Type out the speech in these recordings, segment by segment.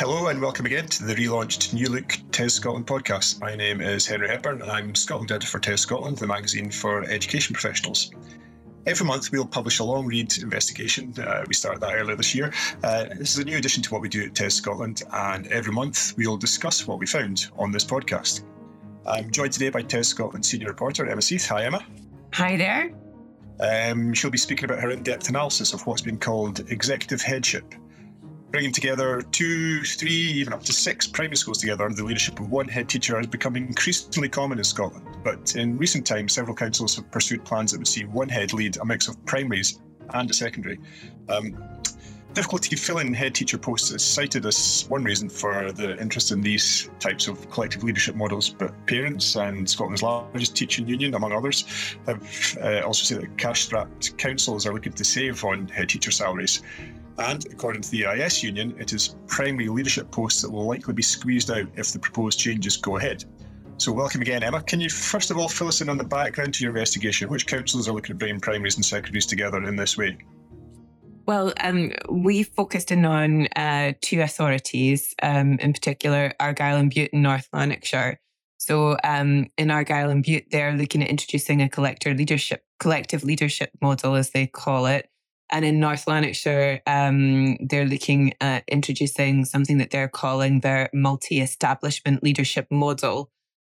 Hello and welcome again to the relaunched New Look TES Scotland podcast. My name is Henry Hepburn and I'm Scotland editor for TES Scotland, the magazine for education professionals. Every month we'll publish a long read investigation. Uh, we started that earlier this year. Uh, this is a new addition to what we do at TES Scotland, and every month we'll discuss what we found on this podcast. I'm joined today by TES Scotland senior reporter Emma Seith. Hi, Emma. Hi there. Um, she'll be speaking about her in depth analysis of what's been called executive headship bringing together two, three, even up to six primary schools together under the leadership of one head teacher has become increasingly common in Scotland. But in recent times, several councils have pursued plans that would see one head lead a mix of primaries and a secondary. Um, difficulty filling head teacher posts is cited as one reason for the interest in these types of collective leadership models, but parents and Scotland's largest teaching union, among others, have uh, also said that cash strapped councils are looking to save on head teacher salaries. And according to the EIS union, it is primary leadership posts that will likely be squeezed out if the proposed changes go ahead. So, welcome again, Emma. Can you first of all fill us in on the background to your investigation? Which councils are looking at bringing primaries and secondaries together in this way? Well, um, we focused in on uh, two authorities, um, in particular Argyll and Bute in North Lanarkshire. So, um, in Argyll and Bute, they're looking at introducing a collector leadership, collective leadership model, as they call it, and in North Lanarkshire, um, they're looking at introducing something that they're calling their multi establishment leadership model.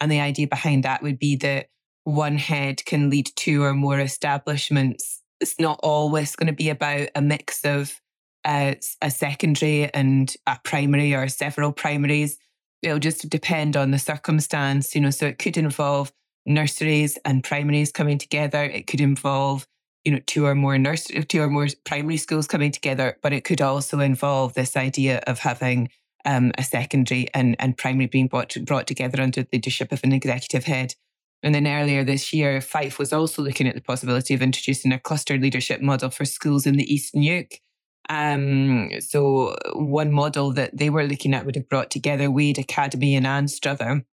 And the idea behind that would be that one head can lead two or more establishments. It's not always going to be about a mix of uh, a secondary and a primary or several primaries. It'll just depend on the circumstance, you know. So it could involve nurseries and primaries coming together. It could involve you know, two or more nursery, two or more primary schools coming together, but it could also involve this idea of having um, a secondary and, and primary being brought, brought together under the leadership of an executive head. And then earlier this year, Fife was also looking at the possibility of introducing a cluster leadership model for schools in the East Neuk. Um, so one model that they were looking at would have brought together Waid Academy and Anstruther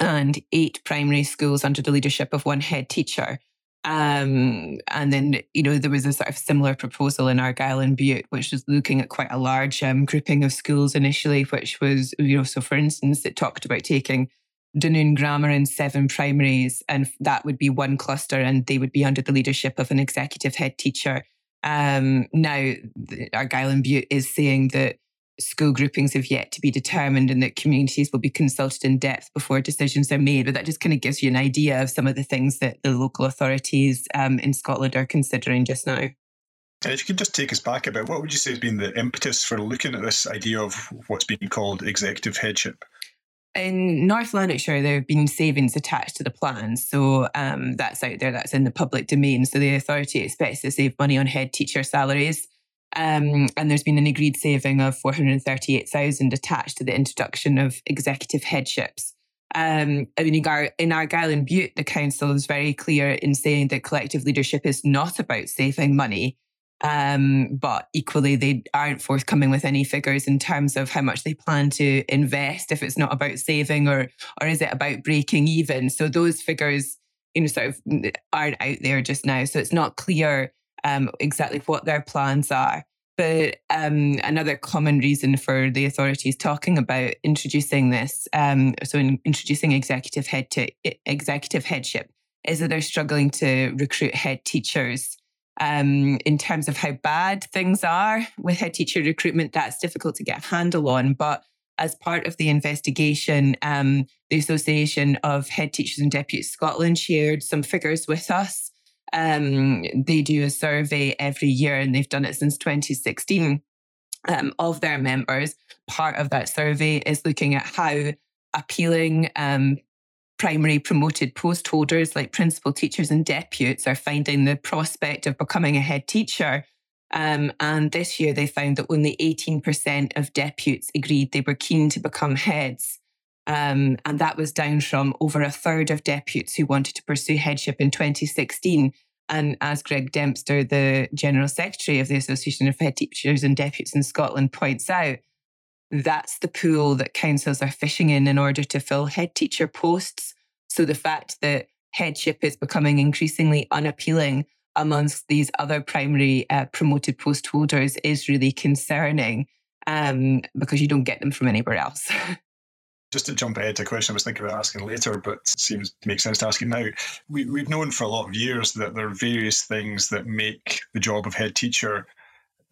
and eight primary schools under the leadership of one head teacher. Um, and then, you know, there was a sort of similar proposal in Argyll and Bute, which was looking at quite a large um, grouping of schools initially, which was, you know, so for instance, it talked about taking Dunoon Grammar and seven primaries, and that would be one cluster, and they would be under the leadership of an executive head teacher. Um, now, Argyll and Bute is saying that school groupings have yet to be determined and that communities will be consulted in depth before decisions are made. But that just kind of gives you an idea of some of the things that the local authorities um, in Scotland are considering just now. And if you could just take us back a bit, what would you say has been the impetus for looking at this idea of what's being called executive headship? In North Lanarkshire, there have been savings attached to the plans. So um, that's out there, that's in the public domain. So the authority expects to save money on head teacher salaries. Um, and there's been an agreed saving of 438,000 attached to the introduction of executive headships. Um, I mean, in Argyll and Bute, the council is very clear in saying that collective leadership is not about saving money. Um, but equally, they aren't forthcoming with any figures in terms of how much they plan to invest. If it's not about saving, or or is it about breaking even? So those figures, you know, sort of aren't out there just now. So it's not clear um, exactly what their plans are. But um, another common reason for the authorities talking about introducing this, um, so in introducing executive head to executive headship, is that they're struggling to recruit head teachers. Um, in terms of how bad things are with head teacher recruitment, that's difficult to get a handle on. But as part of the investigation, um, the Association of Head Teachers and Deputies Scotland shared some figures with us um, they do a survey every year and they've done it since 2016 um, of their members. Part of that survey is looking at how appealing um, primary promoted post holders like principal teachers and deputies are finding the prospect of becoming a head teacher. Um, and this year they found that only 18% of deputies agreed they were keen to become heads. Um, and that was down from over a third of deputies who wanted to pursue headship in 2016. And as Greg Dempster, the General Secretary of the Association of Head Teachers and Deputies in Scotland, points out, that's the pool that councils are fishing in in order to fill head teacher posts. So the fact that headship is becoming increasingly unappealing amongst these other primary uh, promoted post holders is really concerning. um, because you don't get them from anywhere else. Just to jump ahead to a question I was thinking about asking later, but seems to make sense to ask it now. We, we've known for a lot of years that there are various things that make the job of head teacher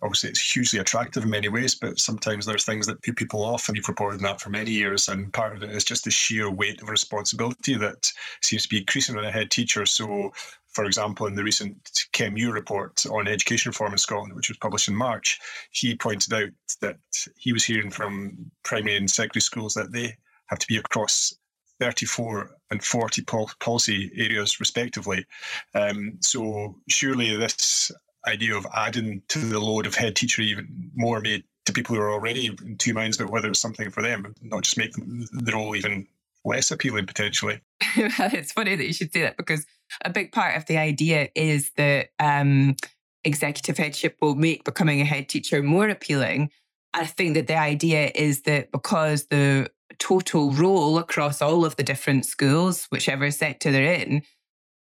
obviously it's hugely attractive in many ways, but sometimes there's things that put people off, and you've reported that for many years. And part of it is just the sheer weight of responsibility that seems to be increasing on a head teacher. So, for example, in the recent CEMU report on education reform in Scotland, which was published in March, he pointed out that he was hearing from primary and secondary schools that they have to be across 34 and 40 policy areas respectively. Um, so surely this idea of adding to the load of head teacher even more made to people who are already in two minds about whether it's something for them, not just make the role even less appealing potentially. it's funny that you should say that because a big part of the idea is that um, executive headship will make becoming a head teacher more appealing. I think that the idea is that because the total role across all of the different schools, whichever sector they're in,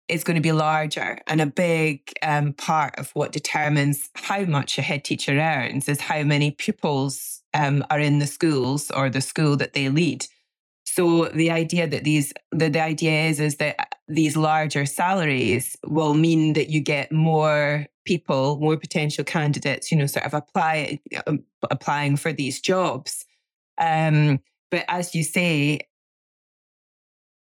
is going to be larger. And a big um, part of what determines how much a head teacher earns is how many pupils um, are in the schools or the school that they lead. So the idea that these the, the idea is is that these larger salaries will mean that you get more people, more potential candidates, you know, sort of apply um, applying for these jobs. Um, but as you say,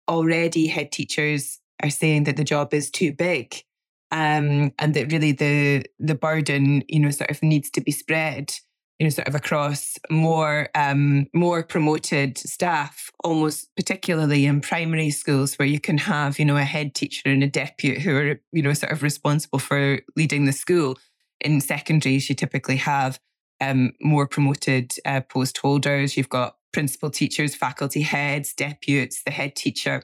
already head teachers are saying that the job is too big um, and that really the the burden you know sort of needs to be spread you know sort of across more um, more promoted staff almost particularly in primary schools where you can have you know a head teacher and a deputy who are you know sort of responsible for leading the school. In secondaries you typically have um, more promoted uh, post holders. You've got principal teachers faculty heads deputies the head teacher.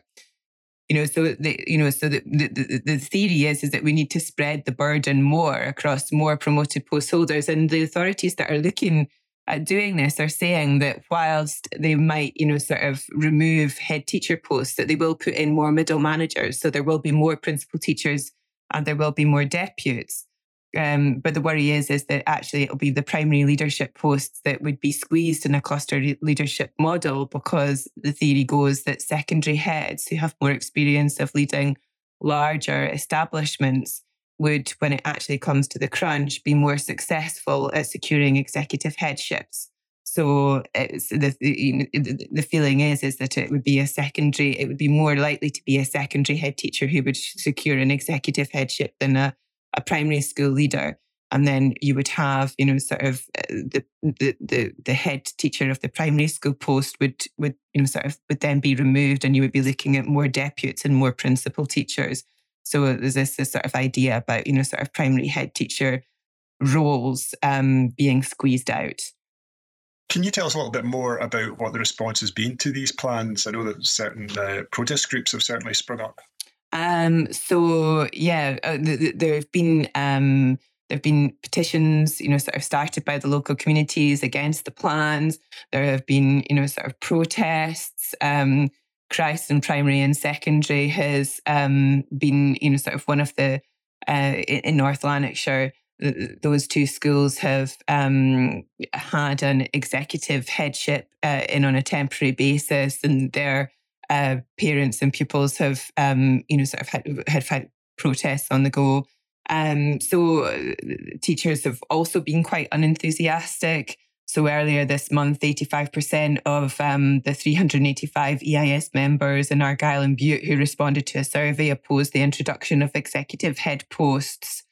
You know so the you know so the, the, the theory is is that we need to spread the burden more across more promoted post holders and the authorities that are looking at doing this are saying that whilst they might you know sort of remove head teacher posts that they will put in more middle managers. So there will be more principal teachers and there will be more deputies um, but the worry is is that actually it'll be the primary leadership posts that would be squeezed in a cluster leadership model because the theory goes that secondary heads who have more experience of leading larger establishments would, when it actually comes to the crunch, be more successful at securing executive headships. So the, the, the feeling is is that it would be a secondary. It would be more likely to be a secondary head teacher who would secure an executive headship than a a primary school leader and then you would have you know sort of uh, the, the the the head teacher of the primary school post would would you know sort of would then be removed and you would be looking at more deputies and more principal teachers so there's this, this sort of idea about you know sort of primary head teacher roles um, being squeezed out can you tell us a little bit more about what the response has been to these plans? I know that certain uh, protest groups have certainly sprung up. Um, so yeah, uh, th- th- there have been um, there have been petitions, you know, sort of started by the local communities against the plans. There have been, you know, sort of protests. Um, Chryston primary and secondary has um, been, you know, sort of one of the uh, in North Lanarkshire. Those two schools have um, had an executive headship uh, in on a temporary basis, and they're uh, parents and pupils have, um, you know, sort of had, had had protests on the go. Um, so uh, teachers have also been quite unenthusiastic. So earlier this month, 85% of um, the 385 EIS members in Argyll and Bute who responded to a survey opposed the introduction of executive head posts.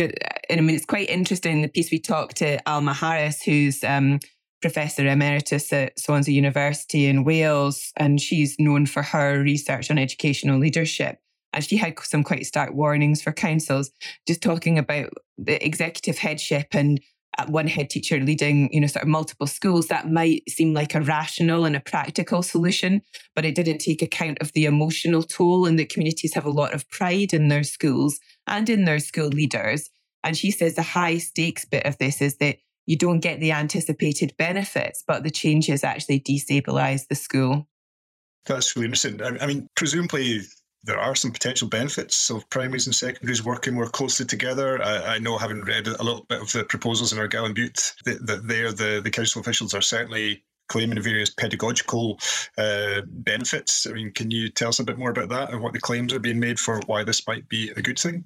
Uh, and I mean, it's quite interesting. The piece we talked to Alma Harris, who's um, professor emeritus at Swansea University in Wales, and she's known for her research on educational leadership. And she had some quite stark warnings for councils, just talking about the executive headship and uh, one head teacher leading, you know, sort of multiple schools. That might seem like a rational and a practical solution, but it didn't take account of the emotional toll, and the communities have a lot of pride in their schools and in their school leaders. And she says the high stakes bit of this is that you don't get the anticipated benefits, but the changes actually destabilize the school. That's really interesting. I mean, presumably there are some potential benefits of primaries and secondaries working more closely together. I, I know, having read a little bit of the proposals in Argyll and Bute, that, that there the, the council officials are certainly claiming various pedagogical uh, benefits. I mean, can you tell us a bit more about that and what the claims are being made for why this might be a good thing?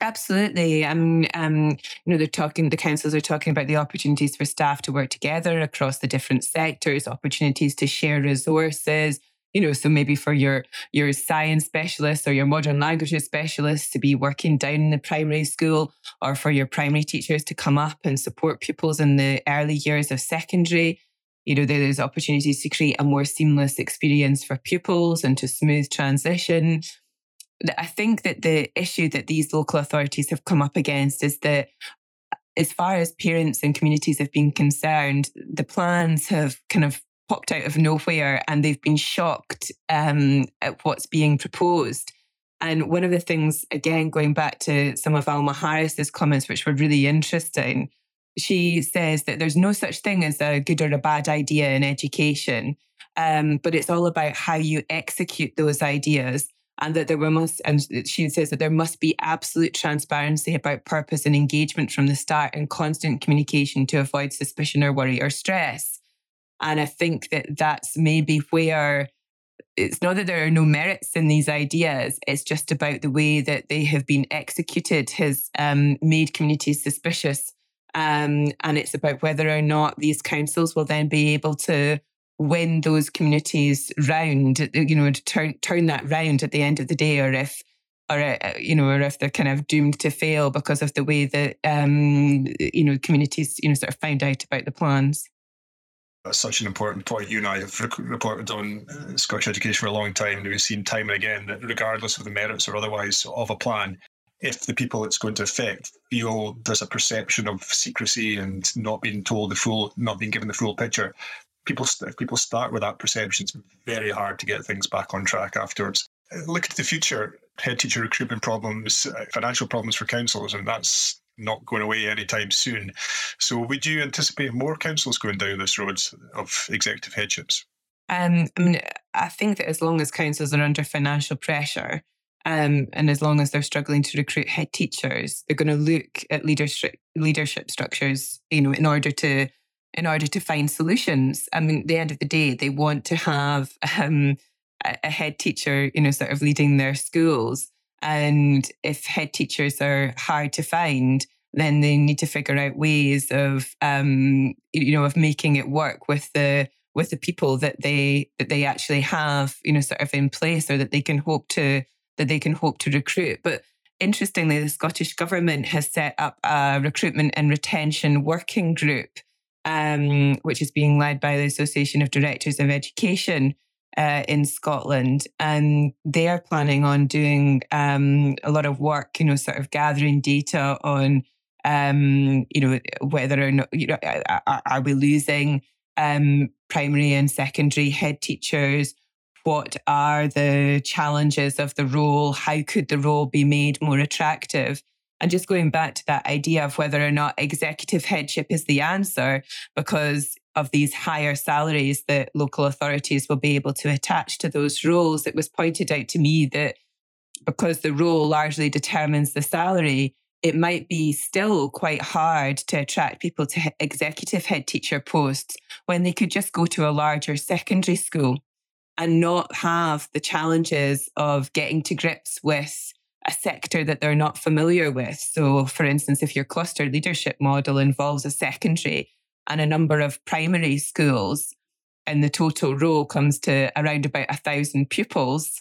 Absolutely. Mean, um, you know, they're talking, the councils are talking about the opportunities for staff to work together across the different sectors, opportunities to share resources, you know, so maybe for your your science specialists or your modern languages specialists to be working down in the primary school, or for your primary teachers to come up and support pupils in the early years of secondary. You know, there's opportunities to create a more seamless experience for pupils and to smooth transition. I think that the issue that these local authorities have come up against is that as far as parents and communities have been concerned, the plans have kind of popped out of nowhere and they've been shocked um, at what's being proposed. And one of the things, again, going back to some of Alma Harris's comments, which were really interesting, she says that there's no such thing as a good or a bad idea in education, um, but it's all about how you execute those ideas. And that there must, and she says that there must be absolute transparency about purpose and engagement from the start and constant communication to avoid suspicion or worry or stress. And I think that that's maybe where it's not that there are no merits in these ideas, it's just about the way that they have been executed has um, made communities suspicious. Um, and it's about whether or not these councils will then be able to win those communities round, you know, turn, turn that round at the end of the day, or if or uh, you know, or if they're kind of doomed to fail because of the way that um, you know communities, you know, sort of found out about the plans. That's such an important point. You and I have reported on uh, Scottish education for a long time, and we've seen time and again that regardless of the merits or otherwise of a plan, if the people it's going to affect feel there's a perception of secrecy and not being told the full, not being given the full picture, people if people start with that perception, it's very hard to get things back on track afterwards. Uh, look at the future, head teacher recruitment problems, uh, financial problems for councils, and that's not going away anytime soon. So, would you anticipate more councils going down this road of executive headships? Um, I mean, I think that as long as councils are under financial pressure, um, and as long as they're struggling to recruit head teachers, they're going to look at leadership leadership structures, you know, in order to in order to find solutions. I mean, at the end of the day, they want to have um, a head teacher, you know, sort of leading their schools. And if head teachers are hard to find, then they need to figure out ways of, um, you know, of making it work with the with the people that they that they actually have, you know, sort of in place, or that they can hope to that they can hope to recruit. But interestingly, the Scottish government has set up a recruitment and retention working group, um, which is being led by the Association of Directors of Education, uh, in Scotland, and they are planning on doing um, a lot of work, you know, sort of gathering data on, um, you know, whether or not, you know, are, are we losing um, primary and secondary head teachers? What are the challenges of the role? How could the role be made more attractive? And just going back to that idea of whether or not executive headship is the answer, because of these higher salaries that local authorities will be able to attach to those roles, it was pointed out to me that because the role largely determines the salary, it might be still quite hard to attract people to executive head teacher posts when they could just go to a larger secondary school and not have the challenges of getting to grips with a sector that they're not familiar with. So, for instance, if your cluster leadership model involves a secondary, and a number of primary schools, and the total row comes to around about a thousand pupils,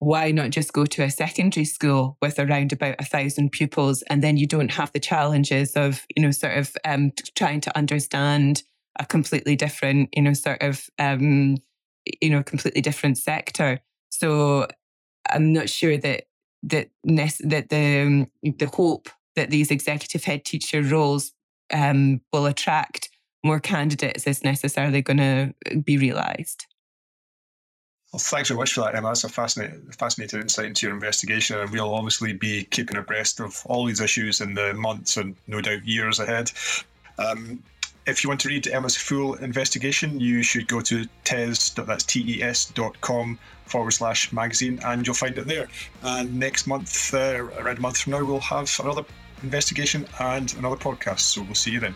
why not just go to a secondary school with around about a thousand pupils and then you don't have the challenges of you know sort of um, trying to understand a completely different you know sort of um, you know completely different sector so i'm not sure that that that the um, the hope that these executive head teacher roles um, will attract more candidates is necessarily going to be realised. Well, thanks very much for that, Emma. That's a fascinating, fascinating insight into your investigation, and we'll obviously be keeping abreast of all these issues in the months and no doubt years ahead. Um, if you want to read Emma's full investigation, you should go to tes, that's T-E-S.com forward slash magazine and you'll find it there. And next month, uh, around a month from now, we'll have another investigation and another podcast. So we'll see you then.